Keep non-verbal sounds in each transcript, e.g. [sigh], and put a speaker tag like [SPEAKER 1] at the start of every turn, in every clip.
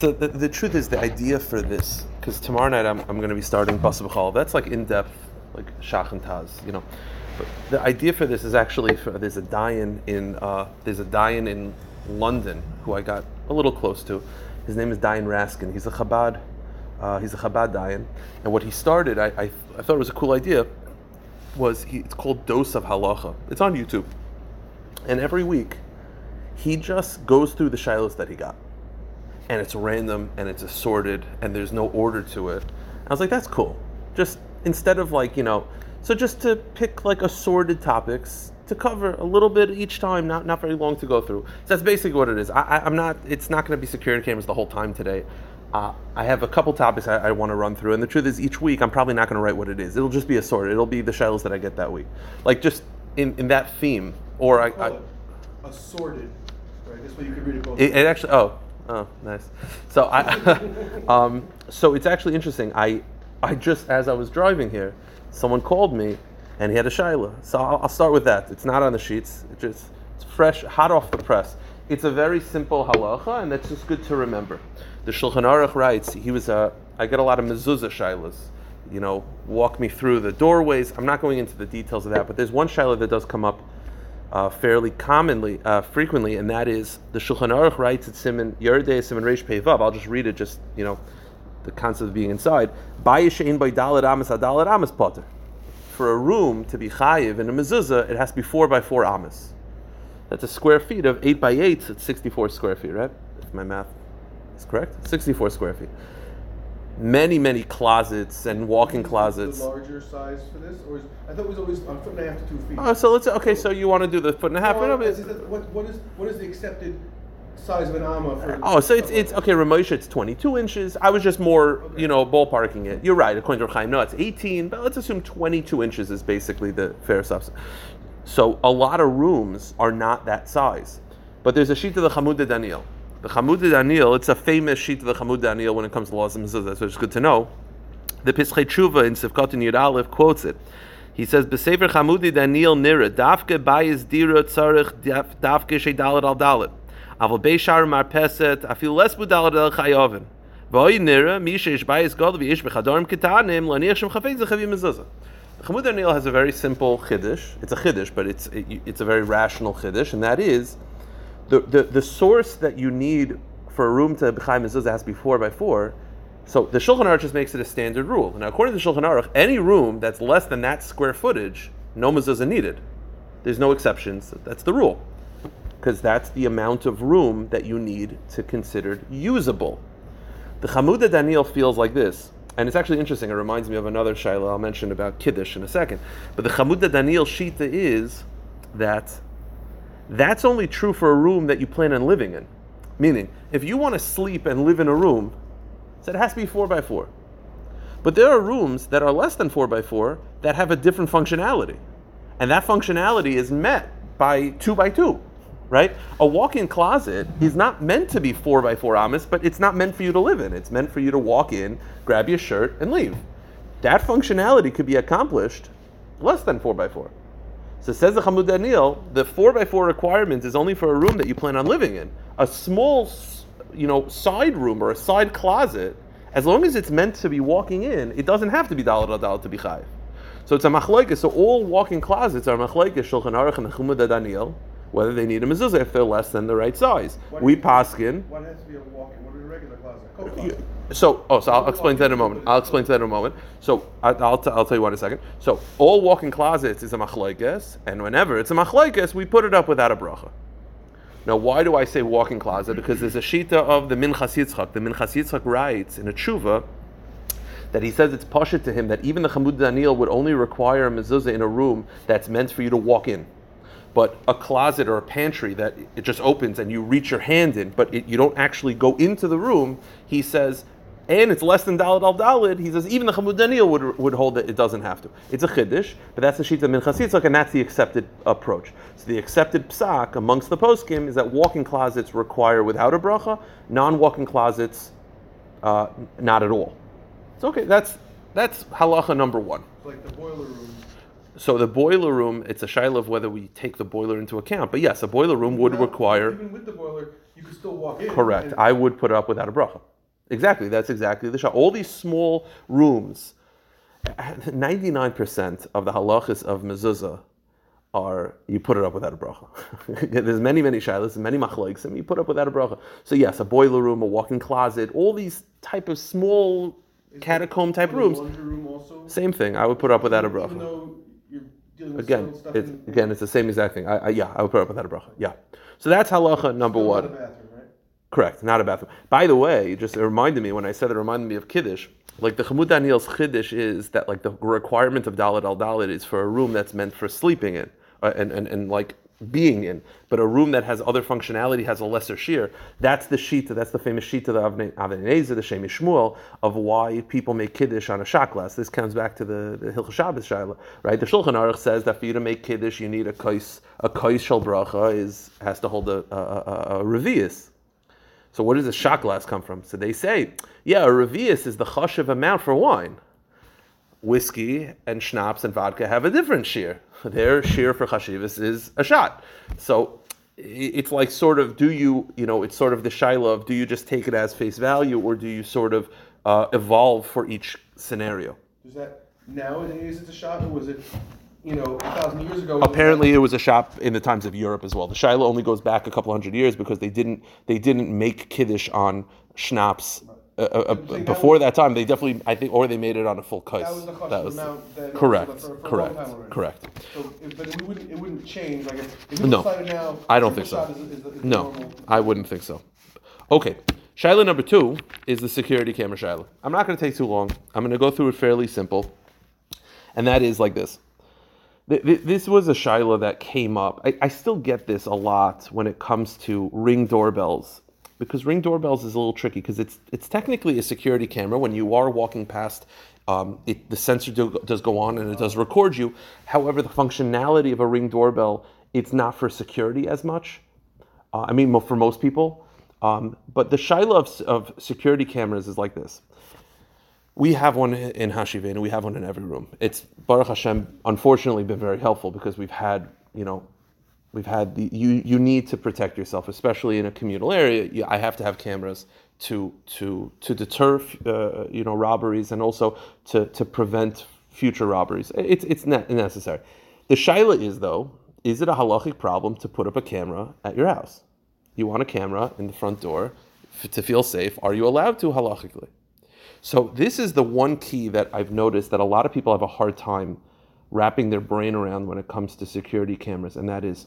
[SPEAKER 1] So the, the truth is, the idea for this, because tomorrow night I'm, I'm going to be starting Basa B'chol. That's like in depth, like Shach and Taz, you know. But the idea for this is actually for, there's a Dayan in uh, there's a Dayan in London who I got a little close to. His name is Dayan Raskin. He's a Chabad. Uh, he's a Chabad Dayan, and what he started, I, I, I thought it was a cool idea. Was he, it's called Dose of Halacha. It's on YouTube, and every week he just goes through the shilos that he got and it's random and it's assorted and there's no order to it. I was like, that's cool. Just instead of like, you know, so just to pick like assorted topics to cover a little bit each time, not not very long to go through. So that's basically what it is. I, am not. It's not going to be security cameras the whole time today. Uh, I have a couple topics I, I want to run through, and the truth is, each week I'm probably not going to write what it is. It'll just be assorted. It'll be the shells that I get that week, like just in, in that theme. Or I, I
[SPEAKER 2] assorted. Right. This way you can read it both.
[SPEAKER 1] It, it actually. Oh, Oh, nice. So I, [laughs] um, so it's actually interesting. I, I just as I was driving here, someone called me, and he had a shaila. So I'll, I'll, start with that. It's not on the sheets. It's just it's fresh, hot off the press. It's a very simple halacha, and that's just good to remember. The Shulchan Aruch writes he was a. I get a lot of mezuzah shailas. You know, walk me through the doorways. I'm not going into the details of that, but there's one shaila that does come up uh, fairly commonly, uh, frequently, and that is the Shulchan Aruch writes at Simon Yerdei Simon Reish Pevav. I'll just read it, just you know, the concept of being inside. Potter. For a room to be chayiv in a mezuzah, it has to be four by four amas. That's a square feet of eight by eight. It's sixty-four square feet, right? If my math is correct, sixty-four square feet many, many closets and walk-in closets.
[SPEAKER 2] Larger size for this, or is, I thought it was always a foot and a half to two feet.
[SPEAKER 1] Oh, so let's okay. So you want to do the foot and a half?
[SPEAKER 2] No, is what, what is what is the accepted size of an amma for?
[SPEAKER 1] Oh, so it's it's okay. Ramosha, it's 22 inches. I was just more, okay. you know, ballparking it. You're right. According to Chaim, no, it's 18, but let's assume 22 inches is basically the fair substance. So a lot of rooms are not that size, but there's a shita of the Chamudei Daniel the Chamudei Daniel, it's a famous shita of the Chamudei Daniel when it comes to laws and mezuzah, so it's good to know. The Pischei Tshuva in Sivkot Yud Aleph quotes it. He says, "Besefer Chamudei Daniel nira dafke bayis dira tzarich dafke shedalet al dalet aval beishar marpeset afil les budalet el chayovin v'oy nira misha ish bayis god v'ish b'chadorim ketanim laniach shem chafez zechavi mezuzah." Chamudei Daniel has a very simple chiddush. It's a chiddush, but it's it, it's a very rational chiddush, and that is the, the, the source that you need for a room to b'chaim mezuzah has to be four by four. So the Shulchan Aruch just makes it a standard rule. Now, according to the Shulchan Aruch, any room that's less than that square footage, no mezuzah needed. There's no exceptions. That's the rule, because that's the amount of room that you need to consider usable. The Chamudei Daniel feels like this, and it's actually interesting. It reminds me of another shaila I'll mention about kiddush in a second. But the Chamudei Daniel shita is that that's only true for a room that you plan on living in. Meaning, if you want to sleep and live in a room, so it has to be four by four. But there are rooms that are less than four by four that have a different functionality. And that functionality is met by two by two, right? A walk-in closet is not meant to be four by four amas, but it's not meant for you to live in. It's meant for you to walk in, grab your shirt, and leave. That functionality could be accomplished less than four by four. So says the Chamudei Daniel, the four by four requirement is only for a room that you plan on living in. A small, you know, side room or a side closet, as long as it's meant to be walking in, it doesn't have to be dalad al to be chayiv. So it's a machlekes. So all walk-in closets are machlekes shulchan aruch and Chamudei Daniel, whether they need a mezuzah if they're less than the right size.
[SPEAKER 2] What
[SPEAKER 1] we paskin.
[SPEAKER 2] What has to be a walk-in? What is a regular closet?
[SPEAKER 1] Uh, So, oh, so I'll explain to that in a moment. I'll explain to that in a moment. So, I, will t- I'll tell you what in a second. So, all walk-in closets is a machlekes, and whenever it's a machlekes, we put it up without a bracha. Now, why do I say walk-in closet? Because there's a shita of the Minchas Yitzchak. The Minchas Yitzchak writes in a tshuva that he says it's pasha to him that even the Chamudei Daniel would only require a mezuzah in a room that's meant for you to walk in but a closet or a pantry that it just opens and you reach your hand in, but it, you don't actually go into the room, he says and it's less than Dalad al Dalad, he says even the Chamudaniya would, would hold that it doesn't have to. It's a Chiddush, but that's the shita of Minchas Yitzchak, and that's the accepted approach. So the accepted psak amongst the poskim is that walk-in closets require without a bracha, non-walk-in closets uh, not at all. It's okay. That's that's halacha number one.
[SPEAKER 2] Like the boiler room.
[SPEAKER 1] So the boiler room, it's a shaila of whether we take the boiler into account. But yes, a boiler room would require.
[SPEAKER 2] Even with the boiler, you could still walk in.
[SPEAKER 1] Correct. I would put it up without a bracha. Exactly. That's exactly the shot. All these small rooms, 99% of the halachas of mezuzah are you put it up without a bracha. [laughs] There's many, many shilas and many machlokes, and you put up without a bracha. So yes, a boiler room, a walk-in closet, all these type of small catacomb type rooms.
[SPEAKER 2] Room.
[SPEAKER 1] Same thing. I would put up without a bracha.
[SPEAKER 2] though you're dealing with
[SPEAKER 1] Again, it's
[SPEAKER 2] in-
[SPEAKER 1] again, it's the same exact thing. I, I, yeah, I would put up without a bracha. Yeah. So that's halacha number one.
[SPEAKER 2] in the bathroom, right?
[SPEAKER 1] Correct, not a bathroom. By the way, just it reminded me when I said it reminded me of Kiddush. Like the Chamudei Daniel's Kiddush is that like the requirement of Dalit al Dalit is for a room that's meant for sleeping in uh, and, and, and like being in, but a room that has other functionality has a lesser shear. That's the shita, that's the famous shita of Nezer, the Shem Shmuel, of why people make Kiddush on a shaklas. This comes back to the, the Hilchah Shabbos Shaila, right? The Shulchan Aruch says that for you to make Kiddush, you need a kais, a kais shel bracha is, has to hold a, a, a, a revius. So where does the shot glass come from? So they say, yeah, a revius is the chashiv amount for wine. Whiskey and schnapps and vodka have a different shear. [laughs] Their shear for chashivas is a shot. So it's like sort of, do you, you know, it's sort of the shiloh of, do you just take it as face value or do you sort of uh, evolve for each scenario?
[SPEAKER 2] Is that nowadays it's a shot, or was it, you know, a thousand years ago?
[SPEAKER 1] Apparently, it was a shop in the times of Europe as well. The Shiloh only goes back a couple hundred years because they didn't they didn't make kiddush on schnapps. Uh, uh, uh,
[SPEAKER 2] that
[SPEAKER 1] before
[SPEAKER 2] was-
[SPEAKER 1] that time, they definitely I think, or they made it on a full kais.
[SPEAKER 2] That was the chashuv amount that-
[SPEAKER 1] correct,
[SPEAKER 2] for- for
[SPEAKER 1] correct, correct.
[SPEAKER 2] So, if, but it wouldn't, it wouldn't change. Like if, if
[SPEAKER 1] No.
[SPEAKER 2] now,
[SPEAKER 1] I don't think so.
[SPEAKER 2] Is, is, is
[SPEAKER 1] No,
[SPEAKER 2] normal.
[SPEAKER 1] I wouldn't think so. Okay, Shiloh number two is the security camera Shiloh. I'm not going to take too long. I'm going to go through it fairly simple, and that is like this. Th- th- This was a Shiloh that came up. I, I still get this a lot when it comes to ring doorbells, because ring doorbells is a little tricky because it's it's technically a security camera. When you are walking past, um, it, the sensor do, does go on and it does record you. However, the functionality of a ring doorbell it's not for security as much. Uh, I mean, for most people. Um, but the Shiloh of, of security cameras is like this. We have one in Hashivin, and we have one in every room. It's Baruch Hashem, unfortunately, been very helpful because we've had, you know, we've had the you you need to protect yourself, especially in a communal area. I have to have cameras to to to deter, uh, you know, robberies and also to to prevent future robberies. It's it's ne- necessary. The shaila is though, is it a halachic problem to put up a camera at your house? You want a camera in the front door to feel safe. Are you allowed to halachically? So this is the one key that I've noticed that a lot of people have a hard time wrapping their brain around when it comes to security cameras, and that is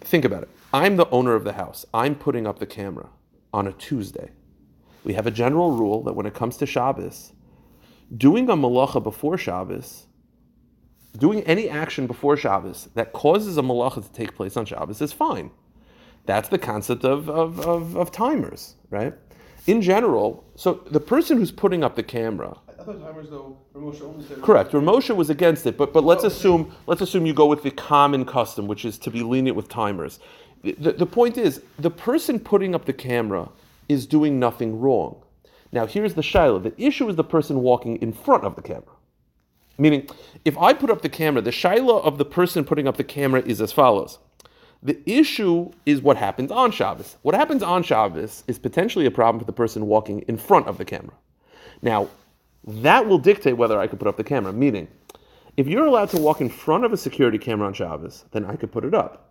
[SPEAKER 1] think about it. I'm the owner of the house. I'm putting up the camera on a Tuesday. We have a general rule that when it comes to Shabbos, doing a malacha before Shabbos, doing any action before Shabbos that causes a malacha to take place on Shabbos is fine. That's the concept of, of, of, of timers, right? In general, so the person who's putting up the camera,
[SPEAKER 2] I thought timers though, Ramosha only said.
[SPEAKER 1] Correct. Ramosha was against it, but but let's oh. assume let's assume you go with the common custom, which is to be lenient with timers. The, the, the point is, the person putting up the camera is doing nothing wrong. Now, here's the shiloh. The issue is the person walking in front of the camera. Meaning, if I put up the camera, the shiloh of the person putting up the camera is as follows. The issue is what happens on Shabbos. What happens on Shabbos is potentially a problem for the person walking in front of the camera. Now, that will dictate whether I could put up the camera. Meaning, if you're allowed to walk in front of a security camera on Shabbos, then I could put it up.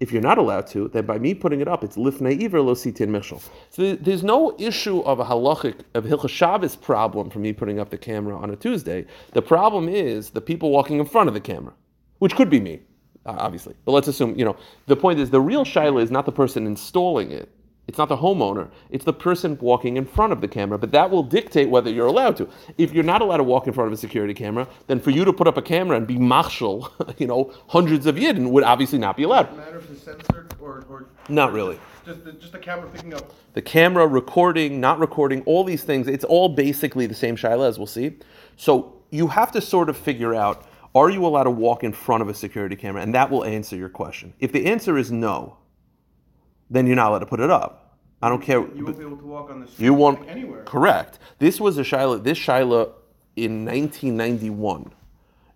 [SPEAKER 1] If you're not allowed to, then by me putting it up, it's lifnei iver lo sitin mishal. So there's no issue of a halachic of hilchah Shabbos problem for me putting up the camera on a Tuesday. The problem is the people walking in front of the camera, which could be me, obviously. But let's assume, you know, the point is the real shaila is not the person installing it. It's not the homeowner. It's the person walking in front of the camera. But that will dictate whether you're allowed to. If you're not allowed to walk in front of a security camera, then for you to put up a camera and be machshel, [laughs] you know, hundreds of yidden would obviously not be allowed.
[SPEAKER 2] Matter if it's censored or, or
[SPEAKER 1] Not really.
[SPEAKER 2] just the, just the camera picking up?
[SPEAKER 1] The camera, recording, not recording, all these things, it's all basically the same shaila as we'll see. So you have to sort of figure out are you allowed to walk in front of a security camera? And that will answer your question. If the answer is no, then you're not allowed to put it up. I don't care.
[SPEAKER 2] You won't be able to walk on the street
[SPEAKER 1] You won't
[SPEAKER 2] anywhere.
[SPEAKER 1] Correct. This was a shaila. This shaila in 1991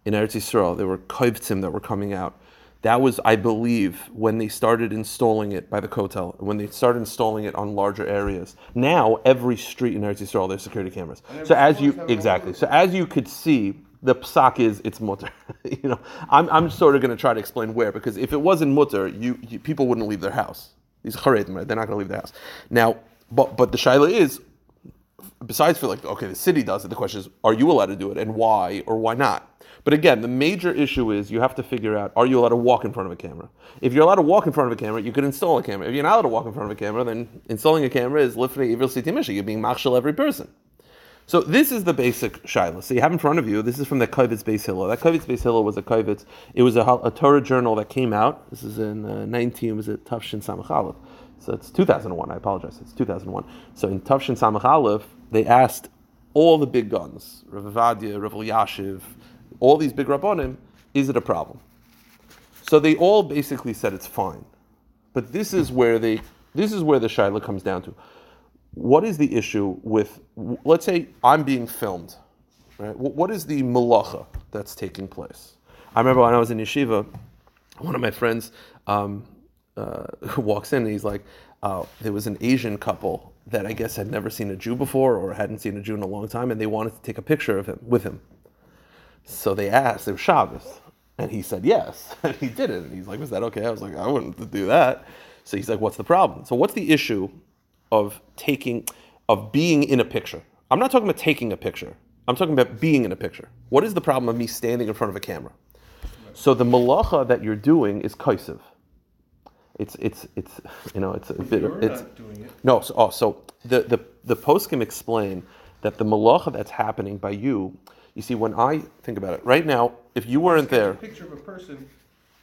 [SPEAKER 1] in Eretz Yisrael. There were kovtzim that were coming out That was, I believe, when they started installing it by the Kotel, when they started installing it on larger areas. Now, every street in Eretz Yisrael, there's security cameras. So as you,
[SPEAKER 2] school has one
[SPEAKER 1] exactly, so as you could see, the psak is it's mutter. [laughs] you know, I'm, I'm sort of going to try to explain where, because if it wasn't mutter, you, you people wouldn't leave their house. These charedim, right? They're not going to leave their house. Now, but but the shaila is, besides for like, okay, the city does it. The question is, are you allowed to do it, and why or why not? But again, the major issue is you have to figure out: Are you allowed to walk in front of a camera? If you're allowed to walk in front of a camera, you could install a camera. If you're not allowed to walk in front of a camera, then installing a camera is lifnei iver sitimisha. You're being machshel every person. So this is the basic shaila. So you have in front of you. This is from the Kovitz Beis Hillel. That Kovitz Beis Hillel was a Kovitz. It was a, a Torah journal that came out. This is in uh, 19. Was it Tafshin Samach Aleph? So it's 2001. I apologize. It's 2001. So in Tafshin Samach Aleph, they asked all the big guns, Rav Ovadia, Rav Yashiv, all these big rabbonim, is it a problem? So they all basically said it's fine. But this is where they this is where the shaila comes down to. What is the issue with let's say I'm being filmed, right? What is the malacha that's taking place? I remember when I was in yeshiva, one of my friends um, uh, [laughs] walks in and he's like, uh, there was an Asian couple that I guess had never seen a Jew before or hadn't seen a Jew in a long time, and they wanted to take a picture of him with him. So they asked, it was Shabbos. And he said yes. [laughs] And he did it. And he's like, was that okay? I was like, I wouldn't do that. So he's like, what's the problem? So what's the issue of taking, of being in a picture? I'm not talking about taking a picture. I'm talking about being in a picture. What is the problem of me standing in front of a camera? So the malacha that you're doing is kaisiv. It's, it's, it's, you know, it's a bit,
[SPEAKER 2] You're
[SPEAKER 1] it's,
[SPEAKER 2] not doing it.
[SPEAKER 1] no, so, oh, so the, the, the poskim explain that the malacha that's happening by you, you see, when I think about it, right now, if you weren't there,
[SPEAKER 2] A picture of a person.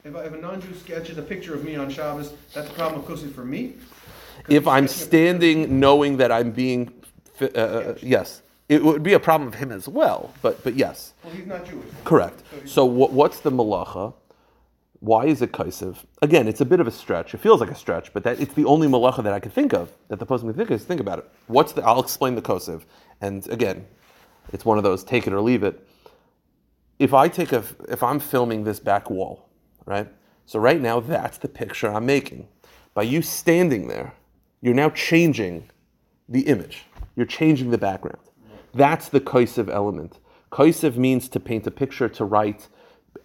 [SPEAKER 2] If, I, if a non-Jew sketches a picture of me on Shabbos, that's a problem of kosi for me.
[SPEAKER 1] If I'm standing knowing that I'm being, uh, uh, yes, it would be a problem of him as well, but, but yes,
[SPEAKER 2] Well, he's not Jewish.
[SPEAKER 1] correct.
[SPEAKER 2] So
[SPEAKER 1] So what, what's the malacha? Why is it kaisiv? Again, it's a bit of a stretch. It feels like a stretch, but that it's the only malacha that I can think of that the poskim can think of. Is think about it. What's the? I'll explain the kosiv. And again, it's one of those take it or leave it. If I take a, if I'm filming this back wall, right? So right now that's the picture I'm making. By you standing there, you're now changing the image. You're changing the background. That's the kaisiv element. Kaisiv means to paint a picture, to write.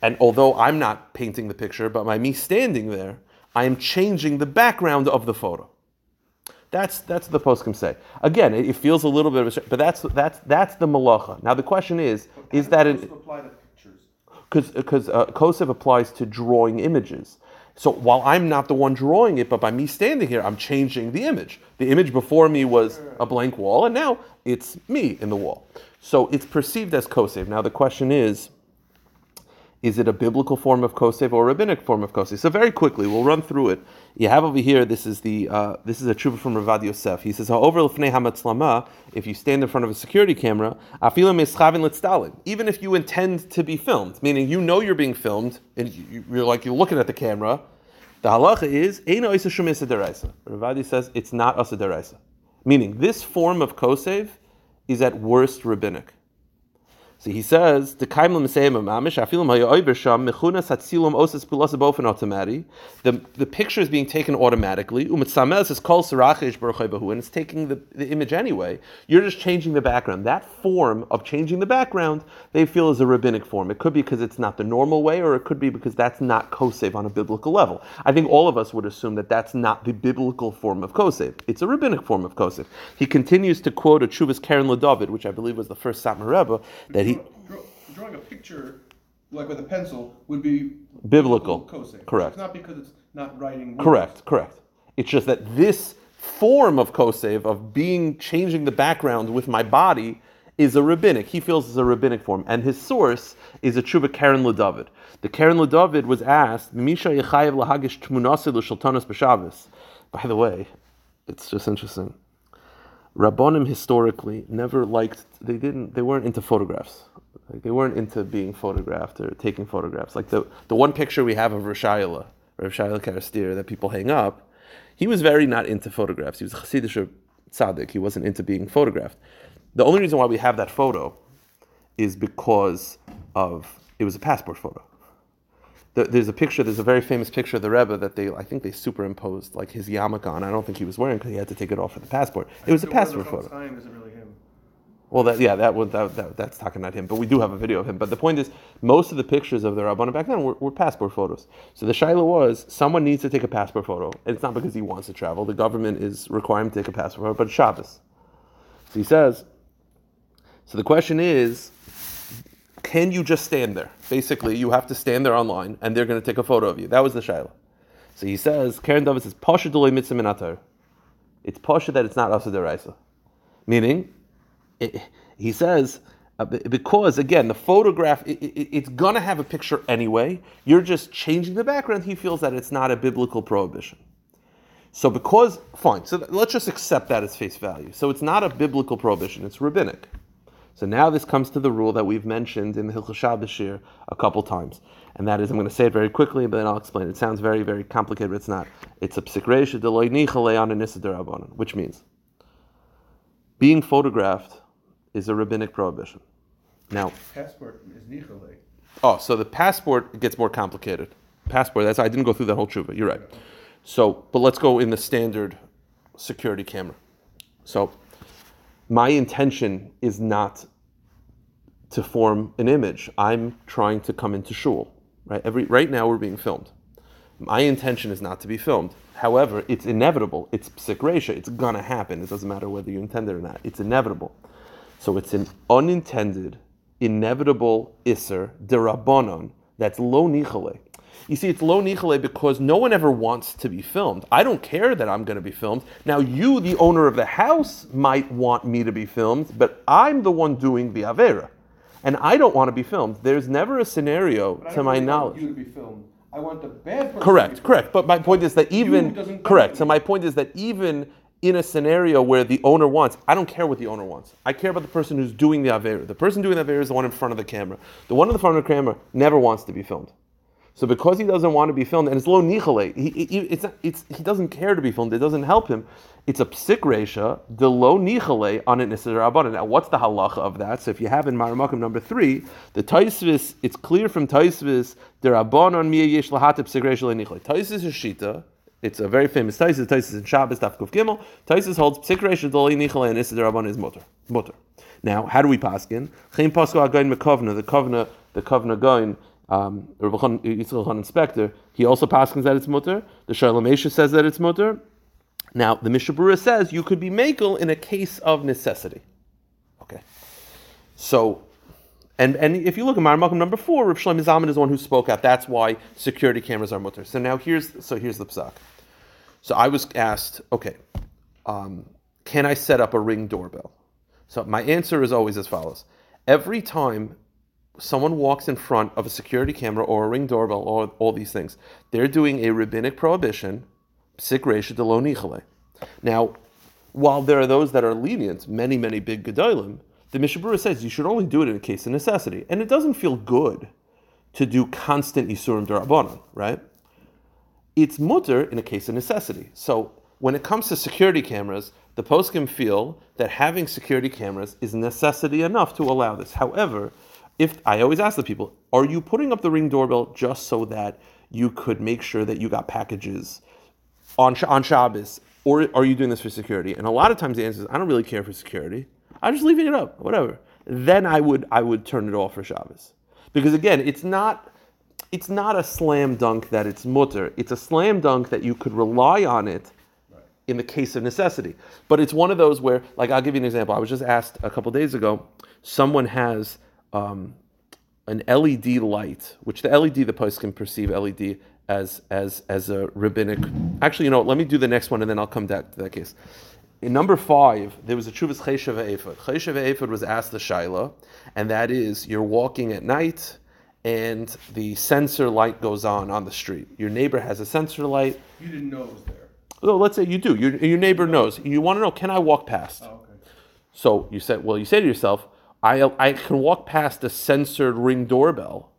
[SPEAKER 1] And although I'm not painting the picture, but by me standing there, I am changing the background of the photo. That's that's what the poskim say. Again, it, it feels a little bit of a, but that's that's that's the malacha. Now the question is, is that
[SPEAKER 2] How does
[SPEAKER 1] an,
[SPEAKER 2] Kosev apply to pictures?
[SPEAKER 1] because because uh, Kosev applies to drawing images. So while I'm not the one drawing it, but by me standing here, I'm changing the image. The image before me was a blank wall, and now it's me in the wall. So it's perceived as Kosev. Now the question is, is it a biblical form of Kosev or a rabbinic form of Kosev? So very quickly, we'll run through it. You have over here, this is the uh, this is a tshuva from Ravad Yosef. He says, "However, if you stand in front of a security camera, even if you intend to be filmed, meaning you know you're being filmed, and you- you're like you're looking at the camera, the halacha is. Ravadi says it's not asa deraisa, meaning this form of Kosev is at worst rabbinic. So he says, the mamish automati. The picture is being taken automatically. Umitzamel says kol sarachish baruch and it's taking the, the image anyway. You're just changing the background. That form of changing the background, they feel is a rabbinic form. It could be because it's not the normal way, or it could be because that's not kosev on a biblical level. I think all of us would assume that that's not the biblical form of kosev. It's a rabbinic form of kosev. He continues to quote a Chuvas Keren Ladovid, which I believe was the first Satmar Rebbe, that he
[SPEAKER 2] drawing a picture, like with a pencil, would be
[SPEAKER 1] Biblical. Correct.
[SPEAKER 2] It's not because it's not writing. words.
[SPEAKER 1] Correct, correct. It's just that this form of kosev, of being changing the background with my body, is a rabbinic. He feels it's a rabbinic form, and his source is a tshuva Keren LeDavid. The Keren LeDavid was asked, "Misha yechayev lahagish tmunase l'shaltanas b'Shabbos." By the way, it's just interesting. Rabbonim historically never liked. They didn't. They weren't into photographs. Like they weren't into being photographed or taking photographs. Like the the one picture we have of Rishayla, Rav Shayla Kerestir, that people hang up. He was very not into photographs. He was a tzaddik. He wasn't into being photographed. The only reason why we have that photo is because of it was a passport photo. th- there's a picture. There's a very famous picture of the Rebbe that they, I think, they superimposed like his yarmulke on. I don't think he was wearing because he had to take it off for the passport. It was a
[SPEAKER 2] The one of
[SPEAKER 1] passport photo.
[SPEAKER 2] Chaim isn't really.
[SPEAKER 1] Well, that yeah, that was that, that that's talking about him, but we do have a video of him. But the point is, most of the pictures of the Rabbanim back then were, were passport photos. So the shaila was, someone needs to take a passport photo, and it's not because he wants to travel. The government is requiring him to take a passport photo, but Shabbos. So he says. So the question is, can you just stand there? Basically, you have to stand there online, and they're going to take a photo of you. That was the shaila. So he says, Keren David says, Pasha. It's Pasha that it's not Asa Deraisa. Meaning, it, he says uh, because again the photograph it, it, it's gonna have a picture anyway. You're just changing the background. He feels that it's not a biblical prohibition. So because fine so let's just accept that as face value. So it's not a biblical prohibition. It's rabbinic. So now this comes to the rule that we've mentioned in the Hilchah Shabbos a couple times, and that is I'm going to say it very quickly, but then I'll explain. It sounds very, very complicated, but it's not. It's a psikresha deloy nichale on a which means being photographed is a rabbinic prohibition. Now,
[SPEAKER 2] Passport is Nichole.
[SPEAKER 1] oh, so the passport gets more complicated. Passport, that's I didn't go through that whole tshuva. You're right. So, but let's go in the standard security camera. So, my intention is not to form an image. I'm trying to come into shul. Right. Every right now we're being filmed. My intention is not to be filmed. However, it's inevitable. It's psikresha. It's gonna happen. It doesn't matter whether you intend it or not. It's inevitable. So it's an unintended, inevitable iser derabanan that's lo nichale. You see, it's lo nichale because no one ever wants to be filmed. I don't care that I'm going to be filmed. Now, you, the owner of the house, might want me to be filmed, but I'm the one doing the avera, and I don't want to be filmed. There's never a scenario, to my
[SPEAKER 2] really want
[SPEAKER 1] knowledge.
[SPEAKER 2] you to be filmed. I want the bad person.
[SPEAKER 1] Correct,
[SPEAKER 2] to be
[SPEAKER 1] correct. But my point is that even correct. So my point is that even in a scenario where the owner wants, I don't care what the owner wants. I care about the person who's doing the avera. The person doing the avera is the one in front of the camera. The one in the front of the camera never wants to be filmed. So because he doesn't want to be filmed, and it's lo nichale, he, it's it's, he doesn't care to be filmed. It doesn't help him. It's a psik resha, the lo nichale on an isser rabbanan. Now, what's the halacha of that? So if you have in Maramakim number three, the taisvis, it's clear from taisvis, the rabbanon miya yesh lahata psik resha. Taisvis is shita. It's a very famous Taisis. Taisis in Shabbos, Daf Kuf Gimel. Taisis holds psik resha lo nichale and isser rabbanan is mutter. Mutter. Now, how do we paskin? Chaim pasko again mekovna, the kovna, the kovna goin um, Yitzchak Inspector, he also paskins that it's mutter. The Shalom says that it's mutter. Now, the Mishabura says you could be makel in a case of necessity. Okay. So, and, and if you look at Marmakum number four, Rav Shlomo is the one who spoke out. That's why security cameras are mutter. So now here's so here's the psak. So I was asked, okay, um, can I set up a ring doorbell? So my answer is always as follows: Every time someone walks in front of a security camera or a ring doorbell or all these things, they're doing a rabbinic prohibition. Now, while there are those that are lenient, many, many big gedolim, the Mishabura says you should only do it in a case of necessity. And it doesn't feel good to do constant Isurim Darabanan, right? It's mutter in a case of necessity. So when it comes to security cameras, the poskim feel that having security cameras is necessity enough to allow this. However, if I always ask the people, are you putting up the ring doorbell just so that you could make sure that you got packages on on Shabbos, or are you doing this for security? And a lot of times the answer is, I don't really care for security. I'm just leaving it up, whatever. Then I would I would turn it off for Shabbos, because again, it's not it's not a slam dunk that it's mutter. It's a slam dunk that you could rely on it in the case of necessity. But it's one of those where, like, I'll give you an example. I was just asked a couple days ago. Someone has um, an LED light, which the LED the post can perceive LED as as as a rabbinic. Actually, you know, what, let me do the next one, and then I'll come back to that case. In number five, there was a Chuvas Cheshav Ephod. Cheshav Ephod was asked the Shaila, and that is you're walking at night and the sensor light goes on on the street. Your neighbor has a sensor light.
[SPEAKER 2] You didn't know it was there.
[SPEAKER 1] So let's say you do. Your, your neighbor knows. You want to know, can I walk past?
[SPEAKER 2] Oh, okay.
[SPEAKER 1] So you said, well, you say to yourself, I, I can walk past a censored ring doorbell.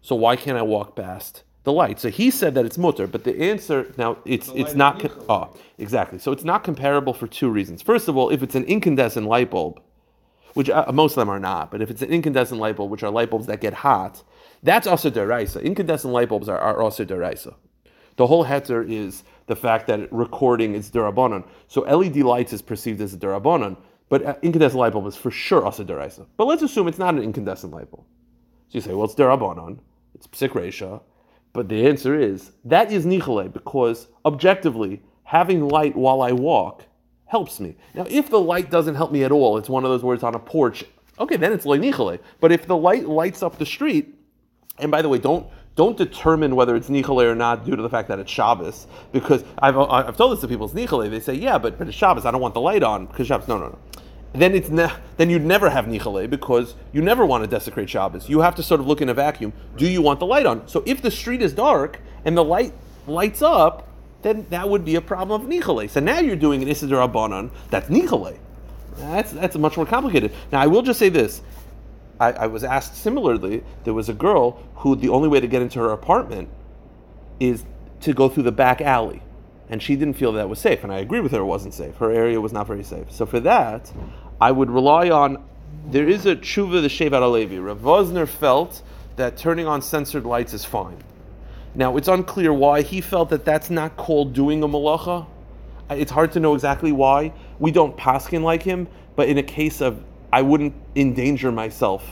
[SPEAKER 1] So why can't I walk past the light? So he said that it's mutter, but the answer now it's
[SPEAKER 2] The
[SPEAKER 1] it's not
[SPEAKER 2] is
[SPEAKER 1] oh, ah, exactly. So it's not comparable for two reasons. First of all, if it's an incandescent light bulb, which uh, most of them are not, but if it's an incandescent light bulb, which are light bulbs that get hot, That's also deraisa. Incandescent light bulbs are, are also deraisa. The whole heter is the fact that recording is derabanan. So LED lights is perceived as a derabanan, but uh, incandescent light bulb is for sure also deraisa. But let's assume it's not an incandescent light bulb. So you say, well, it's derabanan, it's psik but the answer is that is nichale because objectively having light while I walk helps me. Now, if the light doesn't help me at all, it's one of those it's on a porch. Okay, then it's nichale. But if the light lights up the street, and by the way, don't don't determine whether it's nichale or not due to the fact that it's Shabbos, because I've, I've told this to people, it's nichale. They say, yeah, but, but it's Shabbos. I don't want the light on because Shabbos. No, no, no. Then it's ne- then you'd never have nichale because you never want to desecrate Shabbos. You have to sort of look in a vacuum. Do you want the light on? So if the street is dark and the light lights up, then that would be a problem of nichale. So now you're doing an isur derabanan that's nichale. That's that's much more complicated. Now I will just say this: I, I, was asked similarly. There was a girl who the only way to get into her apartment is to go through the back alley, and she didn't feel that was safe. And I agree with her; it wasn't safe. Her area was not very safe. So for that, I would rely on. There is a tshuva the Shevet HaLevi. Rav Wosner felt that turning on censored lights is fine. Now it's unclear why he felt that that's not called doing a malacha. It's hard to know exactly why. We don't paskin like him, but in a case of I wouldn't endanger myself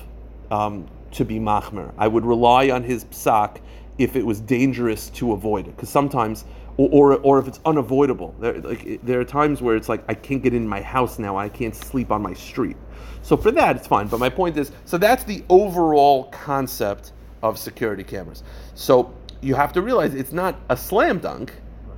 [SPEAKER 1] um, to be machmer. I would rely on his psak if it was dangerous to avoid it, because sometimes, or, or, or if it's unavoidable. There, like, there are times where it's like I can't get in my house now. I can't sleep on my street. So for that, it's fine. But my point is, so that's the overall concept of security cameras. So you have to realize it's not a slam dunk.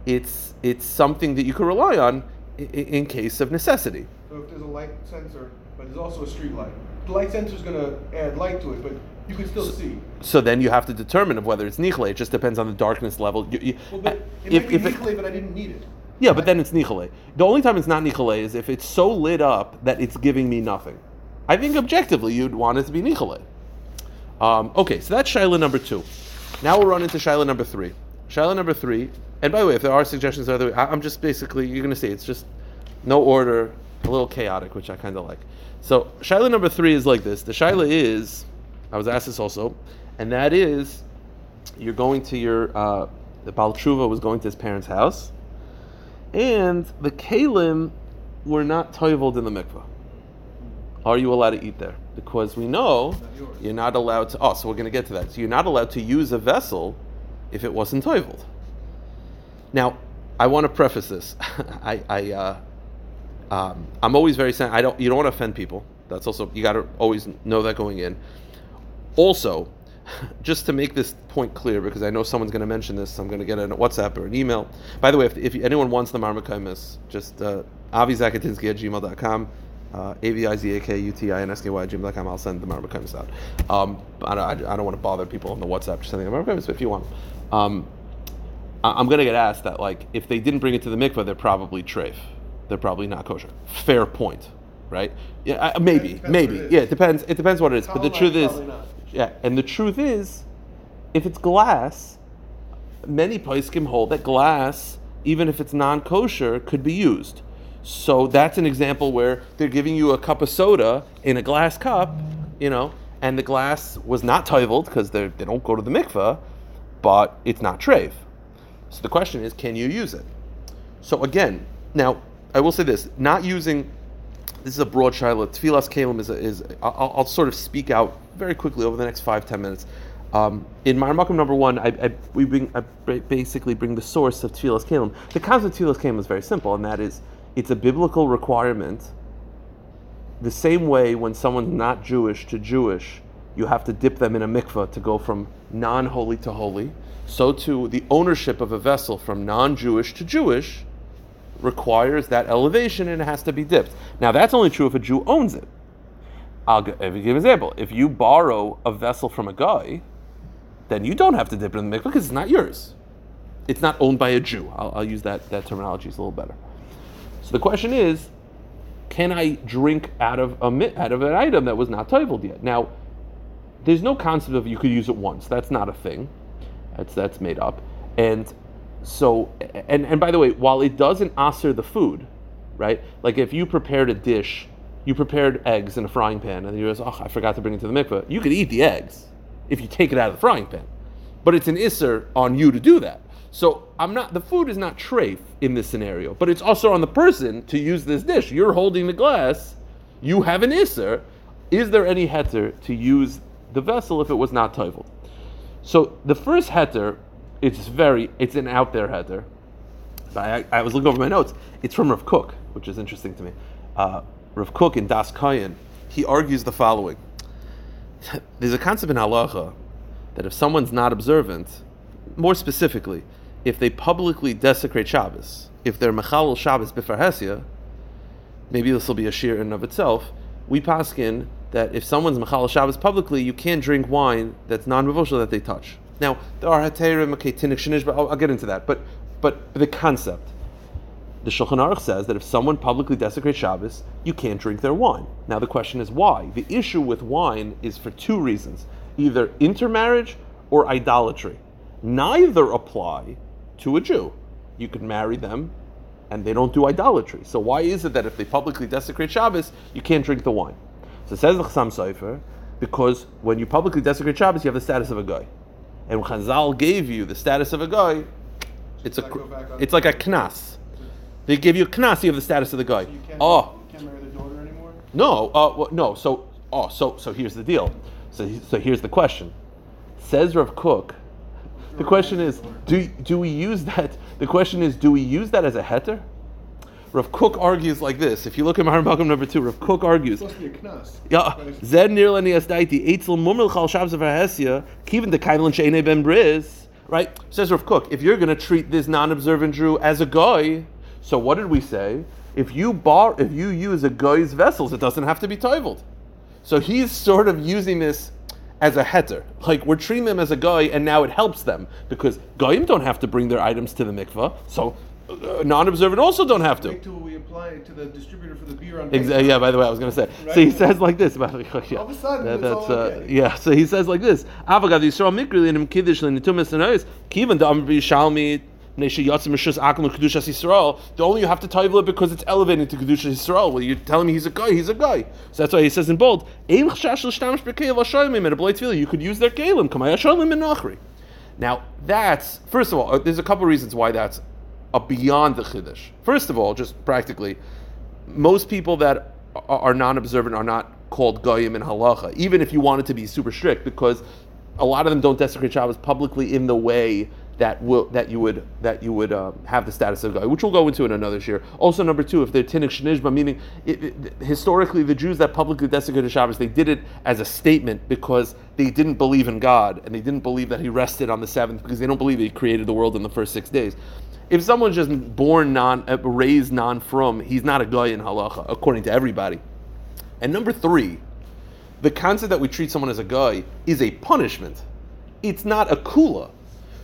[SPEAKER 1] It's it's something that you can rely on in, in case of necessity.
[SPEAKER 2] So if there's a light sensor but there's also a street light. The light sensor is going to add light to it, but you can still see.
[SPEAKER 1] So then you have to determine of whether it's nichle. It just depends on the darkness level. You, you,
[SPEAKER 2] well, but it if, might be nichle, it, but I didn't need it.
[SPEAKER 1] Yeah, but then it's nichle. The only time it's not nichle is if it's so lit up that it's giving me nothing. I think objectively you'd want it to be nichle. Um, okay, so that's Shaila number two. Now we'll run into Shaila number three. Shaila number three, and by the way, if there are suggestions, other I'm just basically you're going to see it's just no order, a little chaotic, which I kind of like. So shaila number three is like this. The shaila is, I was asked this also, and that is, you're going to your uh, the Baal Tshuva was going to his parents' house, and the kalim were not toivled in the mikvah. Are you allowed to eat there? Because we know you're not allowed to. Oh, so we're going to get to that. So you're not allowed to use a vessel if it wasn't toivled. Now, I want to preface this. [laughs] I, I uh, um, I'm always very I don't. You don't want to offend people. That's also you got to always know that going in. Also, [laughs] just to make this point clear, because I know someone's going to mention this, I'm going to get a WhatsApp or an email. By the way, if, if anyone wants the Marmakaimis, just uh, avizakutinsky at gmail.com, uh, A-V-I-Z-A-K-U-T-I-N-S-K-Y gmail.com, I'll send the Marmakaimis out. Um, I, don't, I, don't want to bother people on the WhatsApp just sending the Marmakaimis, but if you want. Um, I'm going to get asked that, like, if they didn't bring it to the mikveh, they're probably treif they're probably not kosher. Fair point, right? Yeah, uh, maybe, maybe. Yeah, it depends. It depends what it is. but the truth is, yeah, and the truth is, if it's glass, many poskim hold that glass, even if it's non-kosher, could be used. So that's an example where they're giving you a cup of soda in a glass cup, you know, and the glass was not toiveled because they don't go to the mikveh, but it's not treif. So the question is, can you use it? So again, now I will say this: not using this is a broad shiloh. Tevilas kalim is, a, is I'll, I'll, sort of speak out very quickly over the next five ten minutes. Um, in Marmakum number one, I, I, we bring I basically bring the source of Tevilas kalim. The concept of Tevilas kalim is very simple, and that is it's a biblical requirement. The same way when someone's not Jewish to Jewish, you have to dip them in a mikveh to go from non-holy to holy. So too, the ownership of a vessel from non-Jewish to Jewish requires that elevation and it has to be dipped. Now, that's only true if a Jew owns it. I'll give, give an example. If you borrow a vessel from a guy, then you don't have to dip it in the mikvah because it's not yours. It's not owned by a Jew. I'll, I'll use that, that terminology, it's a little better. So the question is, can I drink out of a out of an item that was not toiveled yet? Now, there's no concept of you could use it once. That's not a thing. That's that's made up. And so, and, and by the way, while it doesn't aser the food, right? Like if you prepared a dish, you prepared eggs in a frying pan, and you realize, oh, I forgot to bring it to the mikveh. You could eat the eggs, if you take it out of the frying pan. But it's an isser on you to do that. So I'm not the food is not treif in this scenario, but it's also on the person to use this dish. You're holding the glass, you have an isser. Is there any heter to use the vessel if it was not toivel? So the first heter, it's very, it's an out there heter. I, I, was looking over my notes. It's from Rav Kook, which is interesting to me. Uh, Rav Kook in Daas Kohen, he argues the following. [laughs] There's a concept in halacha that if someone's not observant, more specifically, if they publicly desecrate Shabbos, if they're mechalal Shabbos b'farhesia, maybe this will be a sheer in of itself. We paskin that if someone's mechalal Shabbos publicly, you can't drink wine that's non that they touch. Now there are haterim, okay, tinik shinish, but I'll, I'll, get into that. But but the concept, the Shulchan Aruch says that if someone publicly desecrates Shabbos, you can't drink their wine. Now the question is why? The issue with wine is for two reasons: either intermarriage or idolatry. Neither apply to a Jew. You could marry them and they don't do idolatry. So why is it that if they publicly desecrate Shabbos, you can't drink the wine? So says the Chassam Sofer, because when you publicly desecrate Shabbos, you have the status of a guy. And when Chazal gave you the status of a guy, it's a it's like a knas. They give you a knas, you have the status of the guy.
[SPEAKER 2] So
[SPEAKER 1] oh,
[SPEAKER 2] can't marry the daughter anymore?
[SPEAKER 1] no, uh, well, no. So, oh, so so here's the deal. So so here's the question. Says Rav Kook. The question is, do do we use that? The question is, do we use that as a heter? Rav Kook argues like this. If you look at Mahar Malcolm number two, Rav Kook argues.
[SPEAKER 2] It's supposed to be a knas.
[SPEAKER 1] Yeah, Zed nir asdaiti eitzel mumel chal shabs hahesia kivin de kainlan sheine ben briz. Right says Rav Kook. If you're going to treat this non-observant Jew as a guy, so what did we say? If you bar, if you use a guy's vessels, it doesn't have to be toiveled. So he's sort of using this as a heter. Like we're treating them as a guy, and now it helps them because goyim don't have to bring their items to the mikvah. So uh, non-observant also don't have to.
[SPEAKER 2] Wait till we apply it to the distributor for the beer on
[SPEAKER 1] Exactly. Yeah. By the way, I was going to say. So he says like this. About [laughs] yeah.
[SPEAKER 2] All of a sudden,
[SPEAKER 1] That- that's uh,
[SPEAKER 2] okay.
[SPEAKER 1] yeah. So he says like this. Avagav Yisrael mikri linim kiddush linitumis anois kivan da'am b'yishalmi The only you have to title it because it's elevated to Kedushas Yisrael. Well, you're telling me he's a guy. He's a guy. So that's why he says in bold, "Ein chashash l'shtamish b'keil v'shoyim and a blade You could use their nachri. Now that's first of all. uh, There's a couple reasons why that's a beyond the chiddush. First of all, just practically, most people that are are non-observant are not called goyim in halacha, even if you wanted to be super strict, because a lot of them don't desecrate Shabbos publicly in the way that will that you would that you would um, have the status of guy, which we'll go into in another year. Also, number two, if they're tinik shnishba, meaning it, it- historically the Jews that publicly desecrated Shabbos, they did it as a statement because they didn't believe in God and they didn't believe that He rested on the seventh because they don't believe He created the world in the first six days. If someone's just born non, uh, raised non from, he's not a guy in halacha according to everybody. And number three, the concept that we treat someone as a guy is a punishment. It's not a kula.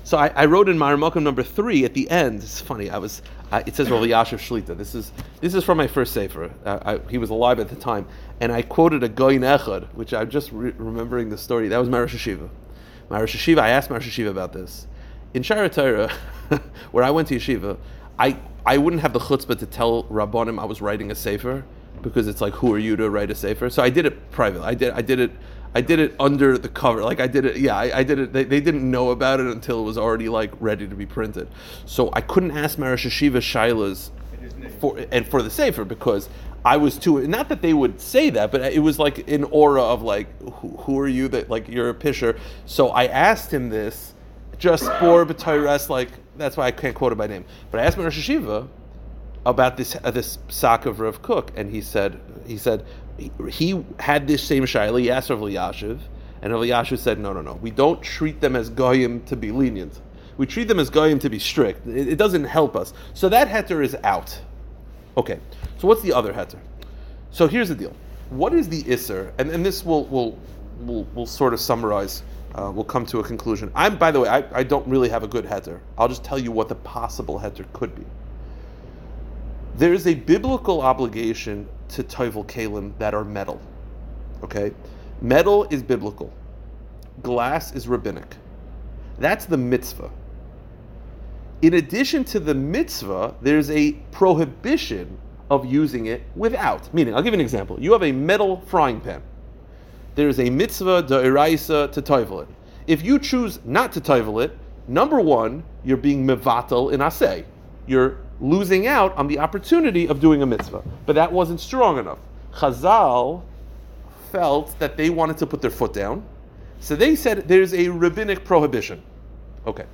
[SPEAKER 1] So I, I wrote in my Ramakum number three at the end. It's funny. I was. I, it says Rav Yashiv Shlita. This is this is from my first sefer. Uh, I, he was alive at the time, and I quoted a goyin echad, which I'm just re- remembering the story. That was Hashiva. My Rosh Hashiva. I asked my Rosh Hashiva about this in Shara Torah, [laughs] where I went to yeshiva. I I wouldn't have the chutzpah to tell Rabbanim I was writing a sefer because it's like, who are you to write a sefer? So I did it privately. I did I did it I did it under the cover. Like I did it. Yeah, I, I did it. They, they didn't know about it until it was already like ready to be printed. So I couldn't ask Marash Shiva Shilas for and for the sefer because I was too. Not that they would say that, but it was like an aura of like, who, who are you that like you're a pisher? So I asked him this just for b'tayres. Like that's why I can't quote it by name. But I asked Marash Shiva about this uh, this sock of Rav Kook, and he said he said he, had this same shaila. He asked Yashiv, and Rav Yashiv said, no, no, no, we don't treat them as goyim to be lenient. We treat them as goyim to be strict. It, it doesn't help us. So that heter is out. Okay. So what's the other heter? So here's the deal. What is the iser? And, and this will will will will sort of summarize. Uh, we'll come to a conclusion. I'm, by the way, I, I don't really have a good heter. I'll just tell you what the possible heter could be there is a biblical obligation to toivel kalim that are metal. Okay, metal is biblical. Glass is rabbinic. That's the mitzvah. In addition to the mitzvah, there's a prohibition of using it without. Meaning, I'll give you an example. You have a metal frying pan. there is a mitzvah da'iraisa to toivel it. If you choose not to toivel it, number one, you're being mevatel in asay. You're losing out on the opportunity of doing a mitzvah. But that wasn't strong enough. Chazal felt that they wanted to put their foot down. So they said there's a rabbinic prohibition. Okay.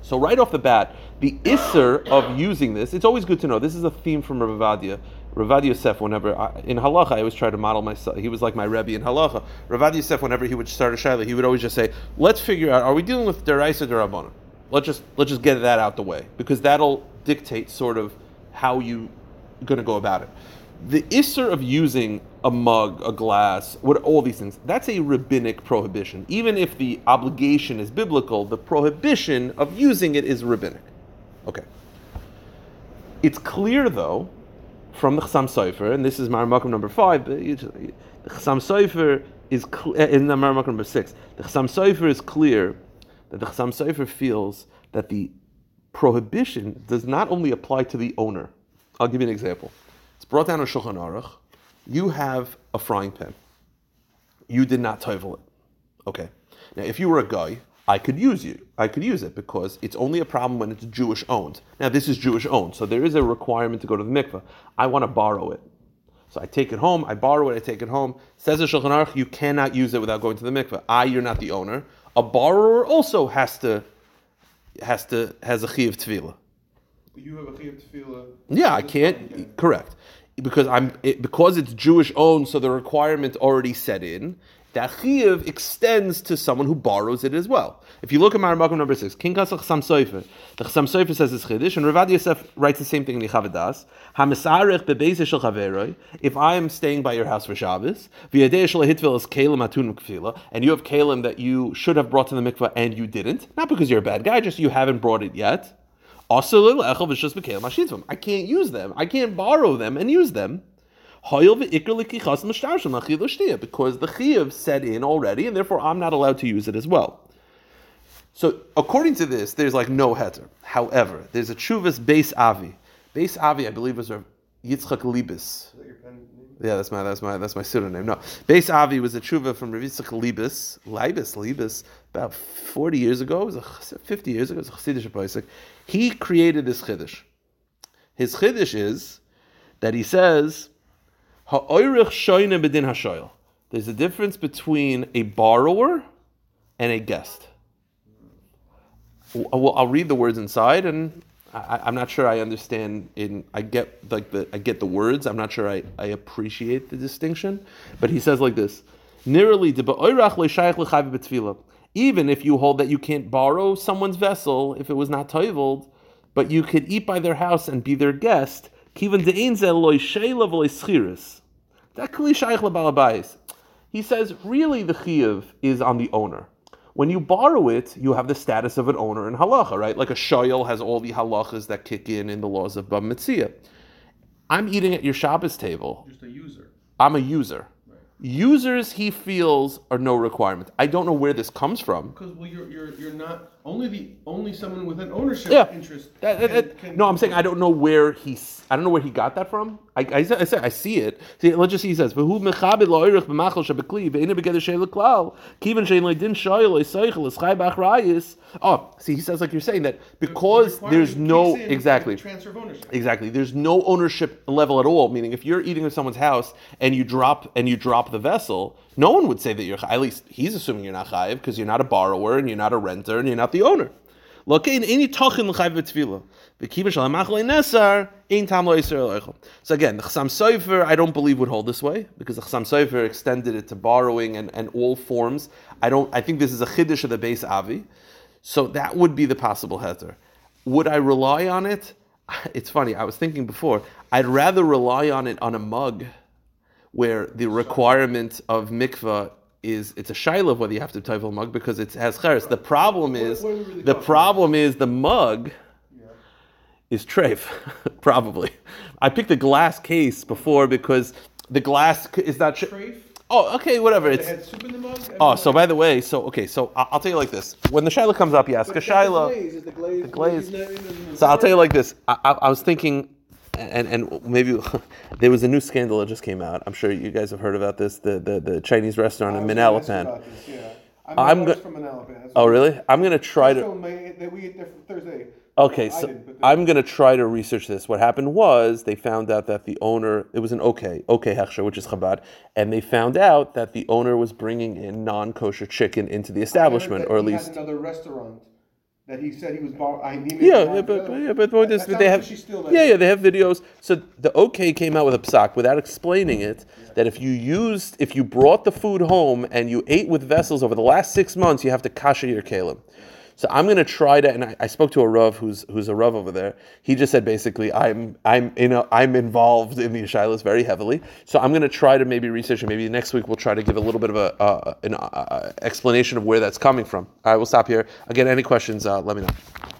[SPEAKER 1] So right off the bat, the isser of using this, it's always good to know. This is a theme from Rav Ovadia. Rav Yosef, whenever I, in halacha, I always try to model myself. He was like my rebbe in halacha. Rav Yosef, whenever he would start a shaila, he would always just say, "Let's figure out: Are we dealing with deraisa derabbanon? Let's just let's just get that out the way because that'll dictate sort of how you going to go about it." The isser of using a mug, a glass, what all these things, that's a rabbinic prohibition. Even if the obligation is biblical, the prohibition of using it is rabbinic. Okay. It's clear though from the Chassam Sofer, and this is Maramakum number five, but the Chassam Sofer is cl- uh, in the Maramakum number six. The Chassam Sofer is clear that the Chassam Sofer feels that the prohibition does not only apply to the owner. I'll give you an example. It's brought down in Shulchan Aruch. You have a frying pan. You did not toivel it. Okay. Now, if you were a guy, I could use you. I could use it because it's only a problem when it's Jewish owned. Now, this is Jewish owned, so there is a requirement to go to the mikveh. I want to borrow it. So I take it home, I borrow it, I take it home. Says the Shulchan Aruch, you cannot use it without going to the mikveh. I, you're not the owner. A borrower also has to has to has a chiyuv tefillah.
[SPEAKER 2] You have a chiyuv tefillah.
[SPEAKER 1] Yeah, I can't. Correct, because I'm it, because it's Jewish owned, so the requirement already set in. That chiyuv extends to someone who borrows it as well. If you look at Maramakum number six, King Kasach Chasam Sofer, the Chasam Sofer says it's chiddush, and Ravad Yosef writes the same thing in Yechave Daas. Hamisarech bebeis shel chaveroi. If I am staying by your house for Shabbos, v'yadei shel hitvil is kalim atun kfila, and you have kalim that you should have brought to the mikvah and you didn't, not because you're a bad guy, just you haven't brought it yet. Also, I can't use them. I can't borrow them and use them. Because the chiyuv set in already, and therefore I'm not allowed to use it as well. So according to this, there's like no heter. However, there's a chuvas Beis Avi. Base avi, I believe, was a Yitzchak Liebes. Yeah, that's my that's my that's my pseudonym. No, Beis Avi was a tshuva from Rav Yitzchak Liebes, Liebes, Liebes, about forty years ago. It was a, fifty years ago. It was a Chassidish. He created this chiddush. His chiddush is that he says Shoyne. There's a difference between a borrower and a guest. Well, I'll read the words inside, and I, am not sure I understand. In I get like the I get the words. I'm not sure I, I appreciate the distinction. But he says like this: even if you hold that you can't borrow someone's vessel if it was not toiveled, but you could eat by their house and be their guest. Kivan that He says, really, the chiyuv is on the owner. When you borrow it, you have the status of an owner in halacha, right? Like a shoyel has all the halachas that kick in in the laws of Bava Metzia. I'm eating at your Shabbos table.
[SPEAKER 2] Just a user.
[SPEAKER 1] I'm a user. Users, he feels, are no requirement. I don't know where this comes from.
[SPEAKER 2] Because well, you're, you're, you're not only the only someone with an ownership
[SPEAKER 1] yeah.
[SPEAKER 2] interest.
[SPEAKER 1] That, that, that, can, no, I'm saying I don't know where he's. I don't know where he got that from. I, I, I, say, I see it. See, let's just see. He says, "V'hu mechabed lo'irich b'machal shabekli ve'ina begeder sheil klal kiven shein le'din shoyel le'seichel l'schai b'achrayis." Oh, see, he says like you're saying that because the there's no exactly
[SPEAKER 2] transfer of ownership.
[SPEAKER 1] Exactly, there's no ownership level at all. Meaning, if you're eating at someone's house and you drop and you drop the vessel, no one would say that you're. At least he's assuming you're not chayiv because you're not a borrower and you're not a renter and you're not the owner. So again, the Chassam Sofer, I don't believe would hold this way because the Chassam Sofer extended it to borrowing and, and all forms. I don't. I think this is a chiddush of the Beis Avi, so that would be the possible heter. Would I rely on it? [laughs] It's funny. I was thinking before. I'd rather rely on it on a mug, where the requirement of mikvah is it's a shaila of whether you have to type mug because it has cheres. The problem is what, what really the problem is the mug yeah. is treif, [laughs] probably. I picked a glass case before because the glass is not
[SPEAKER 2] treif.
[SPEAKER 1] Oh, okay, whatever.
[SPEAKER 2] It's
[SPEAKER 1] oh, so by the way, so okay, so I'll tell you like this: when the shaila comes up, you ask a shaila.
[SPEAKER 2] The glaze, the glaze.
[SPEAKER 1] The glaze. So I'll tell you like this: I, I, I was thinking and and maybe [laughs] there was a new scandal that just came out. I'm sure you guys have heard about this. The the, the Chinese restaurant in
[SPEAKER 2] was gonna ask you
[SPEAKER 1] Manalapan.
[SPEAKER 2] yeah.
[SPEAKER 1] I'm
[SPEAKER 2] I'm,
[SPEAKER 1] go-
[SPEAKER 2] from Manalapan.
[SPEAKER 1] Oh, really? I'm gonna try to.
[SPEAKER 2] we ate there Thursday.
[SPEAKER 1] Okay, so I'm gonna try to research this. What happened was they found out that the owner it was an OK OK Hechsher, which is Chabad, and they found out that the owner was bringing in non-kosher chicken into the establishment, or at least
[SPEAKER 2] another restaurant that he said he was bar. I, made
[SPEAKER 1] Yeah, yeah, but, but yeah, but
[SPEAKER 2] that
[SPEAKER 1] is,
[SPEAKER 2] sounds
[SPEAKER 1] they have
[SPEAKER 2] that-
[SPEAKER 1] yeah, yeah, they have videos. So the OK came out with a psak without explaining it that if you used if you brought the food home and you ate with vessels over the last six months, you have to kasha your kalim. So I'm gonna try to, and I, I spoke to a rav who's who's a rav over there. He just said basically, I'm I'm you know I'm involved in the Yishailas very heavily. So I'm gonna try to maybe research, and maybe next week we'll try to give a little bit of a an explanation of where that's coming from. I will stop here. Again, any questions? Uh, let me know.